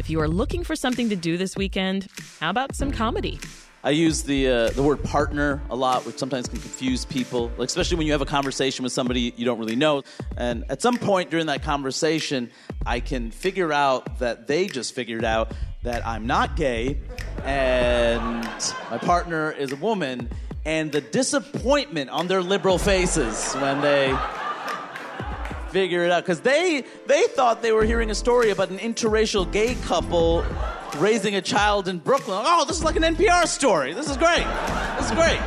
If you are looking for something to do this weekend, how about some comedy? I use the uh, the word partner a lot, which sometimes can confuse people, like especially when you have a conversation with somebody you don't really know. And at some point during that conversation, I can figure out that they just figured out that I'm not gay, and my partner is a woman, and the disappointment on their liberal faces when they figure it out because they they thought they were hearing a story about an interracial gay couple raising a child in Brooklyn. Oh, this is like an NPR story. This is great. This is great.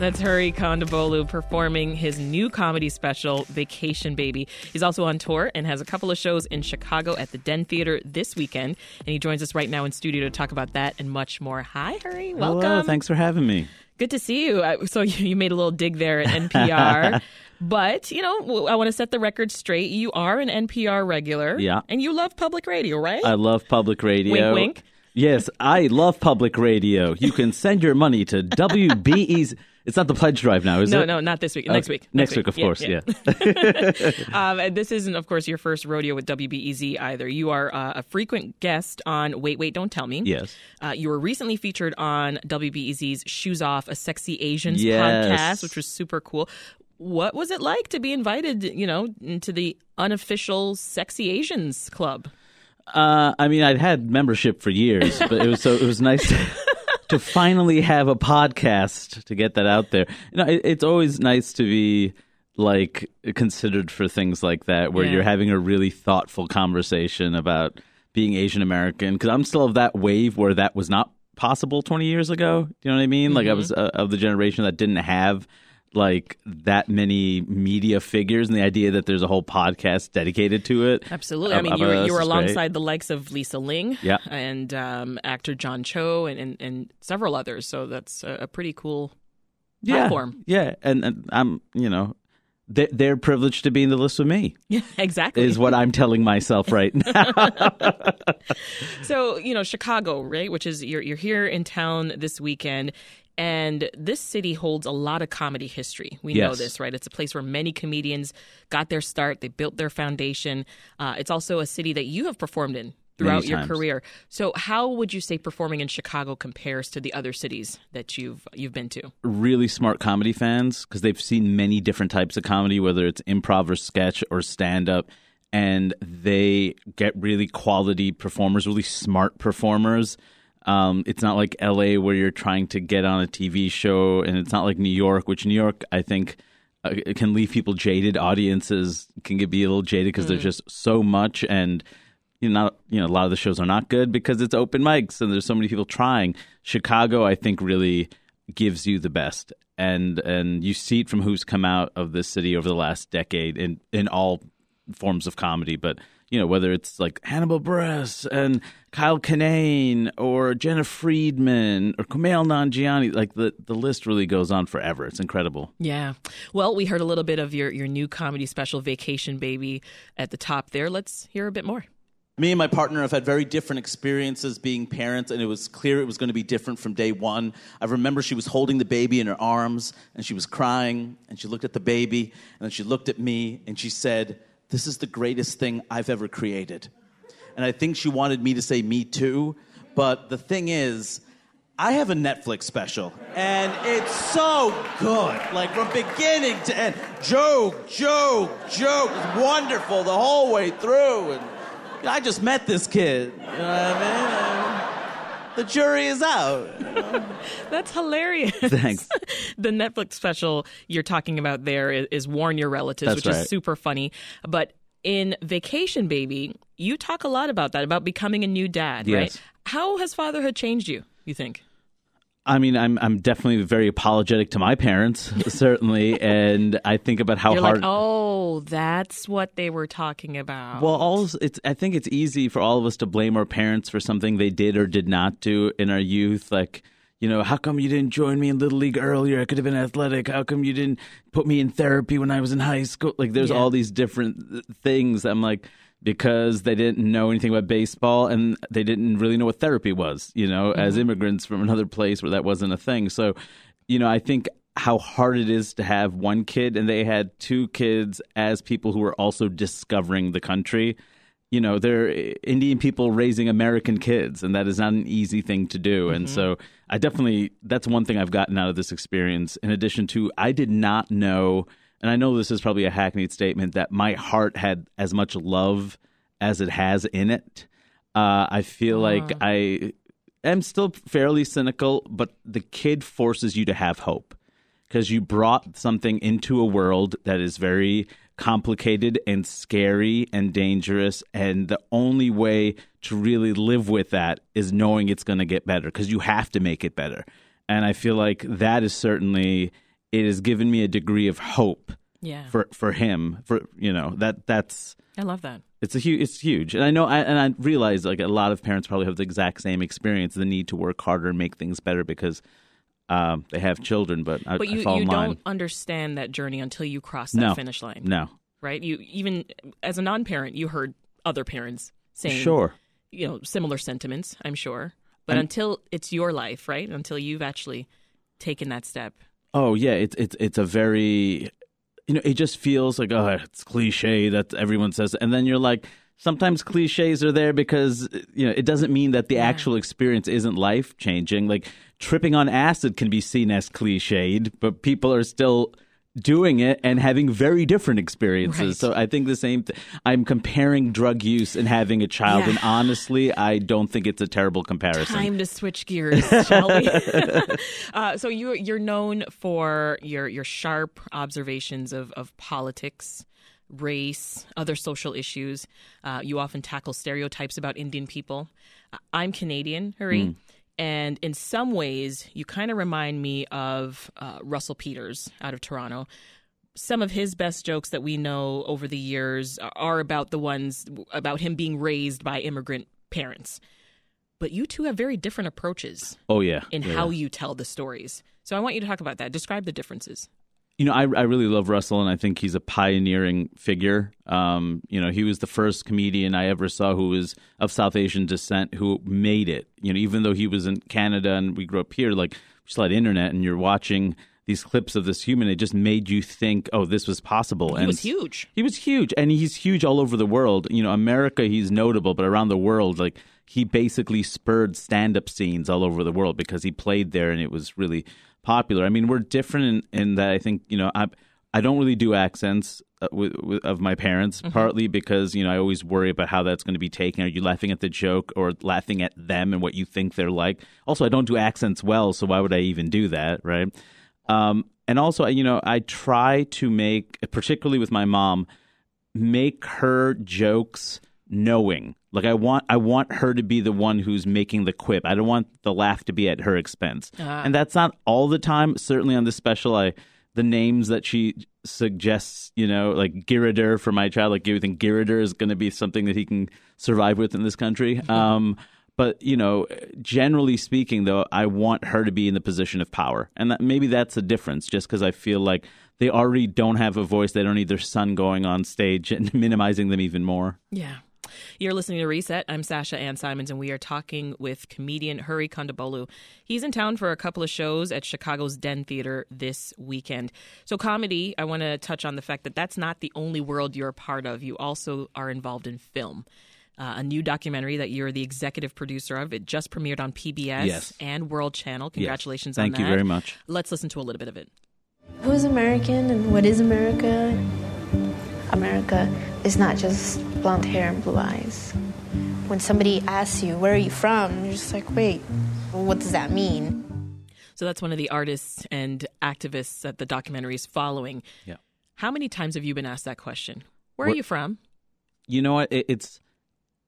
That's Hari Kondabolu performing his new comedy special, Vacation Baby. He's also on tour and has a couple of shows in Chicago at the Den Theater this weekend. And he joins us right now in studio to talk about that and much more. Hi, Hari. Welcome. Hello, thanks for having me. Good to see you. So you made a little dig there at NPR. But, you know, I want to set the record straight. You are an NPR regular. Yeah. And you love public radio, right? I love public radio. Wink, wink. Yes, I love public radio. You can send your money to WBEZ. It's not the pledge drive now, is no, it? no, no, not this week. Next Okay. week. Next week, of course, yeah. um, and this isn't, of course, your first rodeo with WBEZ either. You are uh, a frequent guest on Wait, Wait, Don't Tell Me. Yes. Uh, you were recently featured on WBEZ's Shoes Off, a Sexy Asians Yes. podcast, which was super cool. What was it like to be invited, you know, into the unofficial Sexy Asians Club? Uh, I mean, I'd had membership for years, but it was so it was nice to, to finally have a podcast to get that out there. You know, it, it's always nice to be like considered for things like that, where Yeah. you're having a really thoughtful conversation about being Asian American. Because I'm still of that wave where that was not possible 20 years ago. Do you know what I mean? Like I was uh, of the generation that didn't have like that many media figures and the idea that there's a whole podcast dedicated to it Absolutely. I mean, you were, you were is great. alongside the likes of Lisa Ling Yeah. and um, actor John Cho and, and, and several others. So that's a, pretty cool platform. Yeah, yeah, and, and I'm, you know, they're, they're privileged to be in the list with me. Yeah, exactly. Is what I'm telling myself right now. So, you know, Chicago, right, which is you're you're here in town this weekend and this city holds a lot of comedy history. We know this, right? It's a place where many comedians got their start, they built their foundation. Uh, it's also a city that you have performed in throughout your career. So, how would you say performing in Chicago compares to the other cities that you've you've been to? really smart comedy fans because they've seen many different types of comedy, whether it's improv or sketch or stand up, and they get really quality performers, really smart performers. Um, it's not like LA where you're trying to get on a TV show, and it's not like New York, which New York, I think, uh, can leave people jaded. Audiences can get be a little jaded because there's just so much, and you know, not, you know, a lot of the shows are not good because it's open mics and there's so many people trying. Chicago, I think, really gives you the best, and and you see it from who's come out of this city over the last decade in in all forms of comedy, but. You know, whether it's like Hannibal Buress and Kyle Kinane or Jena Friedman or Kumail Nanjiani, like the, the list really goes on forever. It's incredible. Yeah. Well, we heard a little bit of your your new comedy special Vacation Baby at the top there. Let's hear a bit more. Me and my partner have had very different experiences being parents, and it was clear it was going to be different from day one. I remember she was holding the baby in her arms, and she was crying, and she looked at the baby, and then she looked at me, and she said, This is the greatest thing I've ever created. And I think she wanted me to say, Me too. But the thing is, I have a Netflix special, and it's so good. Like from beginning to end, joke, joke, joke. It's wonderful the whole way through. And I just met this kid. You know what I mean? And the jury is out. That's hilarious. Thanks. the Netflix special you're talking about there is, is Warn Your Relatives, That's which is super funny. But in Vacation Baby, you talk a lot about that, about becoming a new dad, right? How has fatherhood changed you, you think? I mean, I'm I'm definitely very apologetic to my parents, certainly, and I think about how You're hard. like, oh, that's what they were talking about. Well, all it's. I think it's easy for all of us to blame our parents for something they did or did not do in our youth. Like, you know, how come you didn't join me in little league earlier? I could have been athletic. How come you didn't put me in therapy when I was in high school? Like, there's Yeah. all these different uh, things. I'm like. Because they didn't know anything about baseball and they didn't really know what therapy was, you know, as immigrants from another place where that wasn't a thing. So, you know, I think how hard it is to have one kid and they had two kids as people who were also discovering the country you know, they're Indian people raising American kids, and that is not an easy thing to do. Mm-hmm. And so, I definitely that's one thing I've gotten out of this experience. In addition to, I did not know, and I know this is probably a hackneyed statement, that my heart had as much love as it has in it. Uh, I feel uh. like I am still fairly cynical, but the kid forces you to have hope because you brought something into a world that is very complicated and scary and dangerous. And the only way to really live with that is knowing it's going to get better because you have to make it better. And I feel like that is certainly it has given me a degree of hope. Yeah. For for him, for you know that that's. I love that. It's a huge. It's huge, and I know. I, and I realize like a lot of parents probably have the exact same experience: the need to work harder and make things better because um, they have children. But I, but you, I you don't understand that journey until you cross that no, finish line. No, right? You even as a non-parent, you heard other parents saying, sure, you know, similar sentiments. I'm sure, but and, until it's your life, right? Until you've actually taken that step. Oh yeah, it's it's it's a very you know, it just feels like oh, it's cliche that everyone says, and then you're like, sometimes cliches are there because you know it doesn't mean that the yeah. actual experience isn't life changing. Like tripping on acid can be seen as cliched, but people are still doing it and having very different experiences. Right. So I think the same. Th- I'm comparing drug use and having a child, yeah. and honestly, I don't think it's a terrible comparison. Time to switch gears, shall we? uh, so you you're known for your your sharp observations of of politics. Race, other social issues. Uh, you often tackle stereotypes about Indian people. I'm Canadian, Hari. Mm. And in some ways, you kind of remind me of uh, Russell Peters out of Toronto. Some of his best jokes that we know over the years are about the ones about him being raised by immigrant parents. But you two have very different approaches. Oh, yeah. In yeah, how yeah. you tell the stories. So I want you to talk about that. Describe the differences you know, I, I really love Russell, and I think he's a pioneering figure. Um, you know, he was the first comedian I ever saw who was of South Asian descent who made it. You know, even though he was in Canada and we grew up here, like had internet, and you're watching these clips of this human. It just made you think, oh, this was possible. He and was huge. He was huge, and he's huge all over the world. You know, America, he's notable, but around the world, like he basically spurred stand-up scenes all over the world because he played there, and it was really popular. I mean, we're different in, in that I think you know I I don't really do accents uh, with, with, of my parents, mm-hmm. partly because you know I always worry about how that's going to be taken. Are you laughing at the joke or laughing at them and what you think they're like? Also, I don't do accents well, so why would I even do that, right? Um, and also, you know, I try to make, particularly with my mom, make her jokes knowing. Like I want I want her to be the one who's making the quip. I don't want the laugh to be at her expense. Uh-huh. And that's not all the time. Certainly on this special I the names that she suggests, you know, like Giridhar for my child, like you think Giridhar is going to be something that he can survive with in this country. Um, but you know, generally speaking, though, I want her to be in the position of power, and that, maybe that's a difference. Just because I feel like they already don't have a voice, they don't need their son going on stage and minimizing them even more. Yeah. You're listening to Reset. I'm Sasha Ann Simons, and we are talking with comedian Hari Kondabolu. He's in town for a couple of shows at Chicago's Den Theater this weekend. So, comedy, I want to touch on the fact that that's not the only world you're a part of. You also are involved in film. Uh, a new documentary that you're the executive producer of. It just premiered on PBS yes. and World Channel. Congratulations yes. Thank on that. Thank you very much. Let's listen to a little bit of it. Who's American and what is America? America is not just blonde hair and blue eyes. When somebody asks you, where are you from? You're just like, wait, what does that mean? So that's one of the artists and activists that the documentary is following. Yeah. How many times have you been asked that question? Where are you from? You know what? it's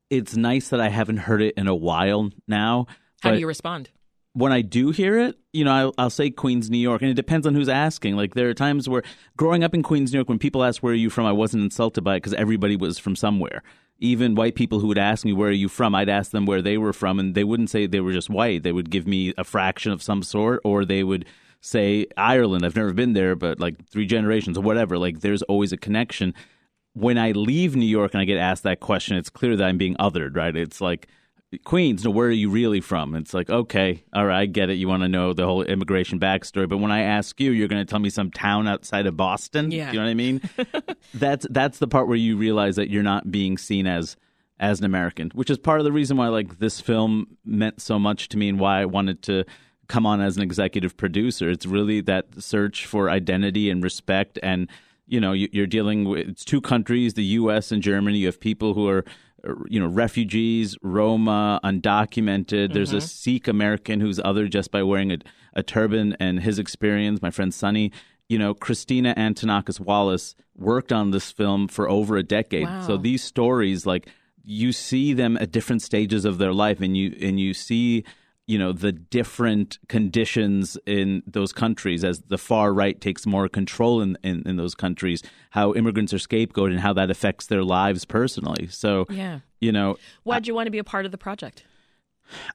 it's nice that I haven't heard it in a while now. How do you respond? When I do hear it, you know, I'll, I'll, say Queens, New York, and it depends on who's asking. Like there are times where growing up in Queens, New York, when people ask where are you from, I wasn't insulted by it because everybody was from somewhere. Even white people who would ask me where are you from, I'd ask them where they were from, and they wouldn't say they were just white. They would give me a fraction of some sort, or they would say Ireland. I've never been there, but like three generations or whatever. Like there's always a connection. When I leave New York and I get asked that question, it's clear that I'm being othered. Right? It's like Queens, no, where are you really from? It's like, okay, all right, I get it. You want to know the whole immigration backstory, but when I ask you, you're going to tell me some town outside of Boston. Yeah, you know what I mean? that's that's the part where you realize that you're not being seen as as an American, which is part of the reason why like this film meant so much to me and why I wanted to come on as an executive producer. It's really that search for identity and respect and you know you're dealing with it's two countries the us and germany you have people who are you know refugees roma undocumented mm-hmm. there's a mm-hmm. sikh american who's other just by wearing a, a turban and his experience my friend sunny you know christina antonakos wallace worked on this film for over a decade wow. so these stories like you see them at different stages of their life and you and you see you know the different conditions in those countries as the far right takes more control in, in, in those countries how immigrants are scapegoated and how that affects their lives personally so yeah you know why'd you want to be a part of the project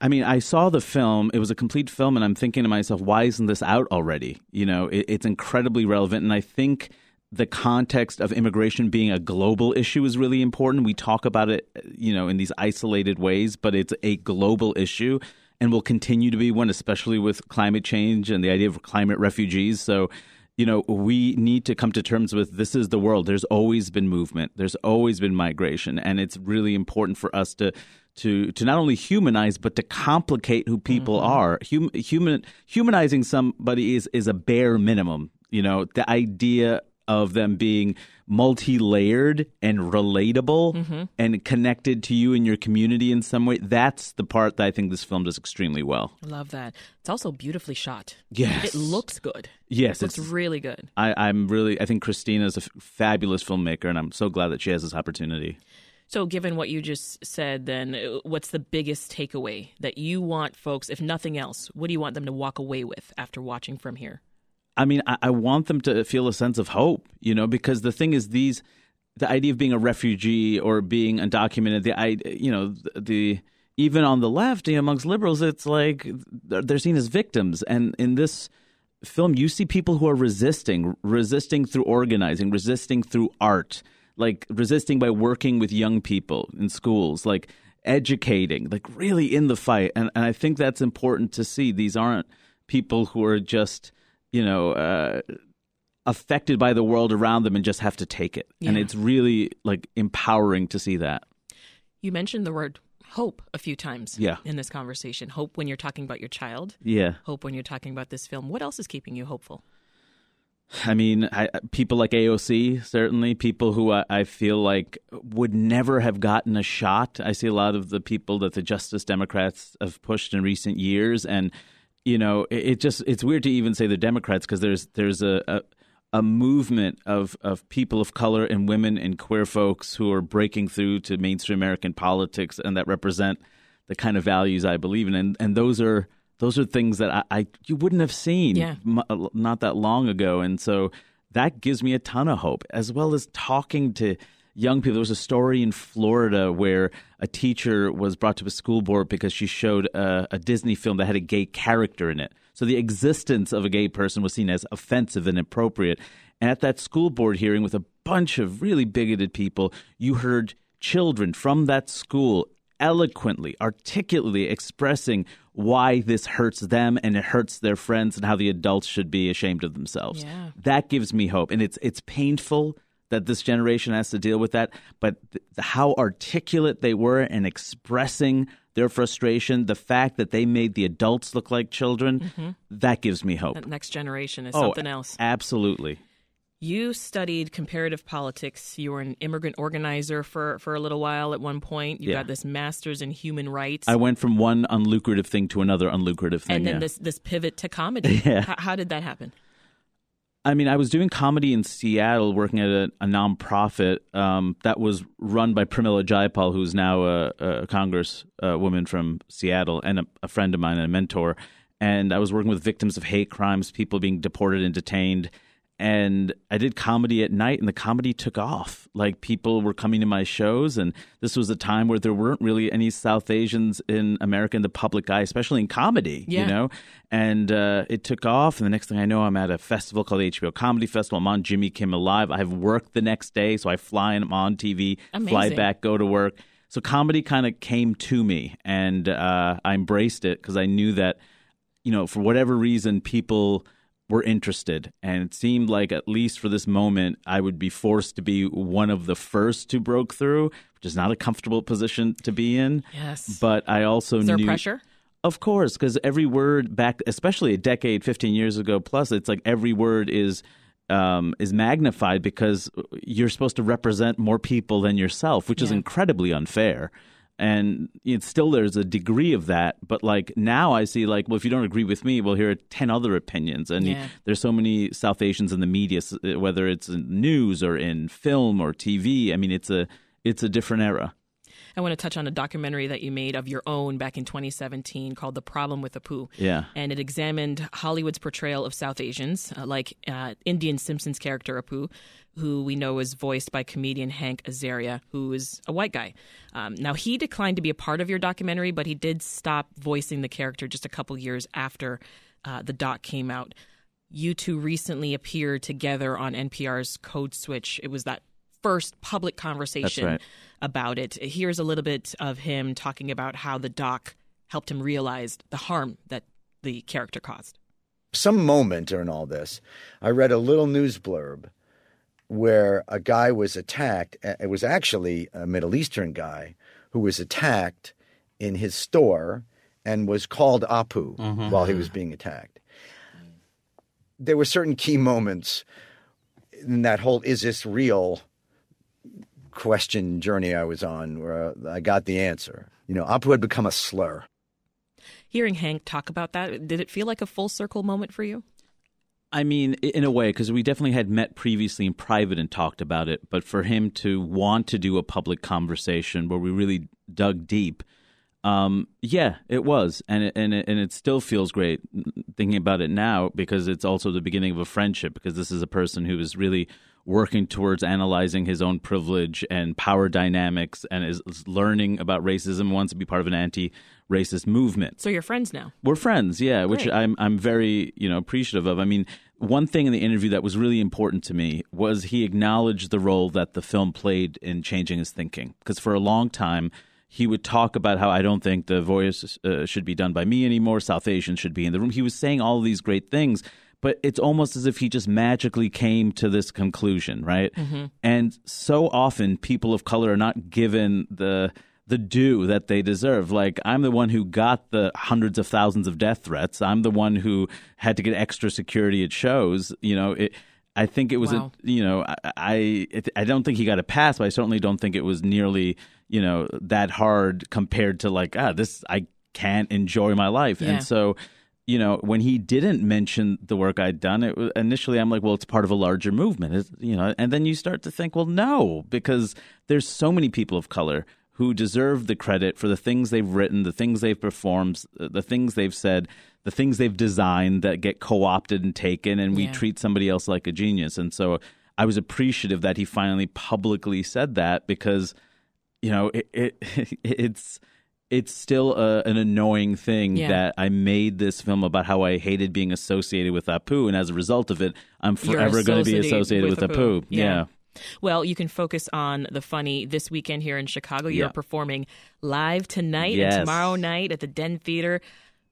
I mean, I saw the film. It was a complete film, and I'm thinking to myself, why isn't this out already? You know, it, it's incredibly relevant. And I think the context of immigration being a global issue is really important. We talk about it, you know, in these isolated ways, but it's a global issue and will continue to be one, especially with climate change and the idea of climate refugees. So, you know, we need to come to terms with this is the world. There's always been movement. There's always been migration, and it's really important for us to to to not only humanize but to complicate who people mm-hmm. are. Hum, human humanizing somebody is is a bare minimum. You know, the idea of them being multi-layered and relatable mm-hmm. and connected to you and your community in some way that's the part that i think this film does extremely well. I love that. It's also beautifully shot. Yes. it looks good. Yes it looks really good. I, am really i think christina is a f- fabulous filmmaker and i'm so glad that she has this opportunity. So, given what you just said, then uh, what's the biggest takeaway that you want folks, if nothing else, what do you want them to walk away with after watching from here? I mean, I, I want them to feel a sense of hope, you know, because the thing is, these the idea of being a refugee or being undocumented, the I, you know, the even on the left, you know, amongst liberals, it's like they're seen as victims. And in this film, you see people who are resisting, resisting through organizing, resisting through art, like resisting by working with young people in schools, like educating, like really in the fight. And, and I think that's important to see. These aren't people who are just you know, uh, affected by the world around them and just have to take it. Yeah. And it's really like empowering to see that. You mentioned the word hope a few times yeah. in this conversation. Hope when you're talking about your child. Yeah. Hope when you're talking about this film. What else is keeping you hopeful? I mean, I, people like AOC, certainly, people who I, I, feel like would never have gotten a shot. I see a lot of the people that the Justice Democrats have pushed in recent years, and you know, it, it just it's weird to even say the Democrats because there's there's a, a a movement of, of people of color and women and queer folks who are breaking through to mainstream American politics and that represent the kind of values I believe in. And, and those are those are things that I, I you wouldn't have seen yeah. m- uh, not that long ago. And so that gives me a ton of hope, as well as talking to young people. There was a story in Florida where a teacher was brought to a school board because she showed a, a, Disney film that had a gay character in it. So the existence of a gay person was seen as offensive and inappropriate. And at that school board hearing with a bunch of really bigoted people, you heard children from that school eloquently, articulately expressing why this hurts them and it hurts their friends and how the adults should be ashamed of themselves. Yeah. That gives me hope. And it's it's painful that this generation has to deal with that, but th- how articulate they were in expressing their frustration, the fact that they made the adults look like children, mm-hmm. that gives me hope. That next generation is oh, something else. Absolutely. You studied comparative politics. You were an immigrant organizer for, for a little while at one point. You yeah. got this master's in human rights. I went from one unlucrative thing to another unlucrative thing. And then yeah. this, this pivot to comedy. Yeah. H- how did that happen? I mean, I was doing comedy in Seattle, working at a, a nonprofit um, that was run by Pramila Jayapal, who's now a, a congresswoman from Seattle and a, a friend of mine and a mentor. And I was working with victims of hate crimes, people being deported and detained and I did comedy at night, and the comedy took off. Like people were coming to my shows, and this was a time where there weren't really any South Asians in America in the public eye, especially in comedy. Yeah. You know, and uh, it took off. And the next thing I know, I'm at a festival called the HBO Comedy Festival. I'm on Jimmy Kimmel Live. I have work the next day, so I fly and I'm on TV, Amazing. fly back, go to work. So comedy kind of came to me, and uh, I embraced it because I knew that, you know, for whatever reason, people were interested. And it seemed like, at least for this moment, I would be forced to be one of the first to broke through, which is not a comfortable position to be in. Yes. But I also Is there knew. pressure? Of course, because every word back, especially a decade, 15 years ago plus, it's like every word is. Um, is magnified because you're supposed to represent more people than yourself, which is incredibly unfair. And it's still there's a degree of that, but like now I see like, well, if you don't agree with me, well, here are ten other opinions, and Yeah. there's so many South Asians in the media, whether it's in news or in film or TV. I mean, it's a it's a different era. I want to touch on a documentary that you made of your own back in 2017 called The Problem with Apu. Yeah. And it examined Hollywood's portrayal of South Asians, uh, like uh, Indian Simpsons character Apu, who we know is voiced by comedian Hank Azaria, who is a white guy. Um, now, he declined to be a part of your documentary, but he did stop voicing the character just a couple years after uh, the doc came out. You two recently appeared together on NPR's Code Switch. It was that first public conversation right. about it. Here's a little bit of him talking about how the doc helped him realize the harm that the character caused. some moment during all this, I read a little news blurb where a guy was attacked. It was actually a Middle Eastern guy who was attacked in his store and was called Apu mm-hmm. while he was being attacked. There were certain key moments in that whole "is this real?" Question journey I was on where I got the answer. You know, Apu had become a slur. Hearing Hank talk about that, did it feel like a full circle moment for you? I mean, in a way, because we definitely had met previously in private and talked about it. But for him to want to do a public conversation where we really dug deep, um, yeah, it was, and it, and it, and it still feels great thinking about it now because it's also the beginning of a friendship. Because this is a person who is really working towards analyzing his own privilege and power dynamics, and is, learning about racism. Wants to be part of an anti-racist movement. So you're friends now. We're friends, yeah, which I'm I'm very you know appreciative of. I mean, one thing in the interview that was really important to me was he acknowledged the role that the film played in changing his thinking. Because for a long time, he would talk about how I don't think the voice uh, should be done by me anymore. South Asians should be in the room. He was saying all these great things, but it's almost as if he just magically came to this conclusion, right? And so often, people of color are not given the the due that they deserve. Like I'm the one who got the hundreds of thousands of death threats. I'm the one who had to get extra security at shows. You know, it, I think it was Wow. a you know I I, it, I don't think he got a pass, but I certainly don't think it was nearly you know that hard compared to like ah this I can't enjoy my life. Yeah. And so you know, when he didn't mention the work I'd done, it was, initially I'm like, well, it's part of a larger movement, It's- you know. And then you start to think, well, no, because there's so many people of color who deserve the credit for the things they've written, the things they've performed, the things they've said, the things they've designed that get co-opted and taken, and we Yeah. treat somebody else like a genius. And so I was appreciative that he finally publicly said that because you know it, it it's it's still a, an annoying thing Yeah. that I made this film about how I hated being associated with Apu, and as a result of it, I'm forever going to be associated with, with Apu. Apu. Yeah. Yeah. Well, you can focus on the funny this weekend here in Chicago. You're Yeah. performing live tonight Yes. and tomorrow night at the Den Theater.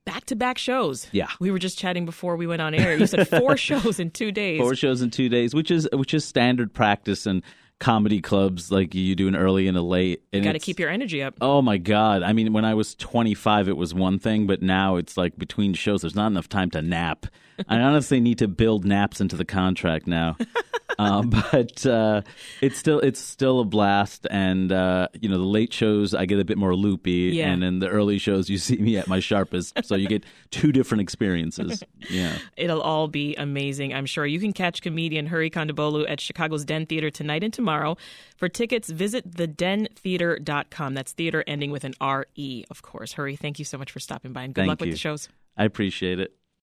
Back to back shows. Yeah. We were just chatting before we went on air. You said four shows in two days. four shows in two days, which is which is standard practice in comedy clubs. Like you do an early and a late. And you Got to keep your energy up. Oh my god! I mean, when I was 25, it was one thing, but now it's like between shows, there's not enough time to nap. I honestly need to build naps into the contract now. um, but uh, it's still it's still a blast, and uh, you know the late shows I get a bit more loopy, Yeah. and in the early shows you see me at my sharpest. so you get two different experiences. Yeah. It'll all be amazing, I'm sure. You can catch comedian Hari Kondabolu at Chicago's Den Theater tonight and tomorrow. For tickets, visit thedentheater.com. That's theater ending with an R E, of course. Hari, thank you so much for stopping by and good Thank luck with the shows. I appreciate it.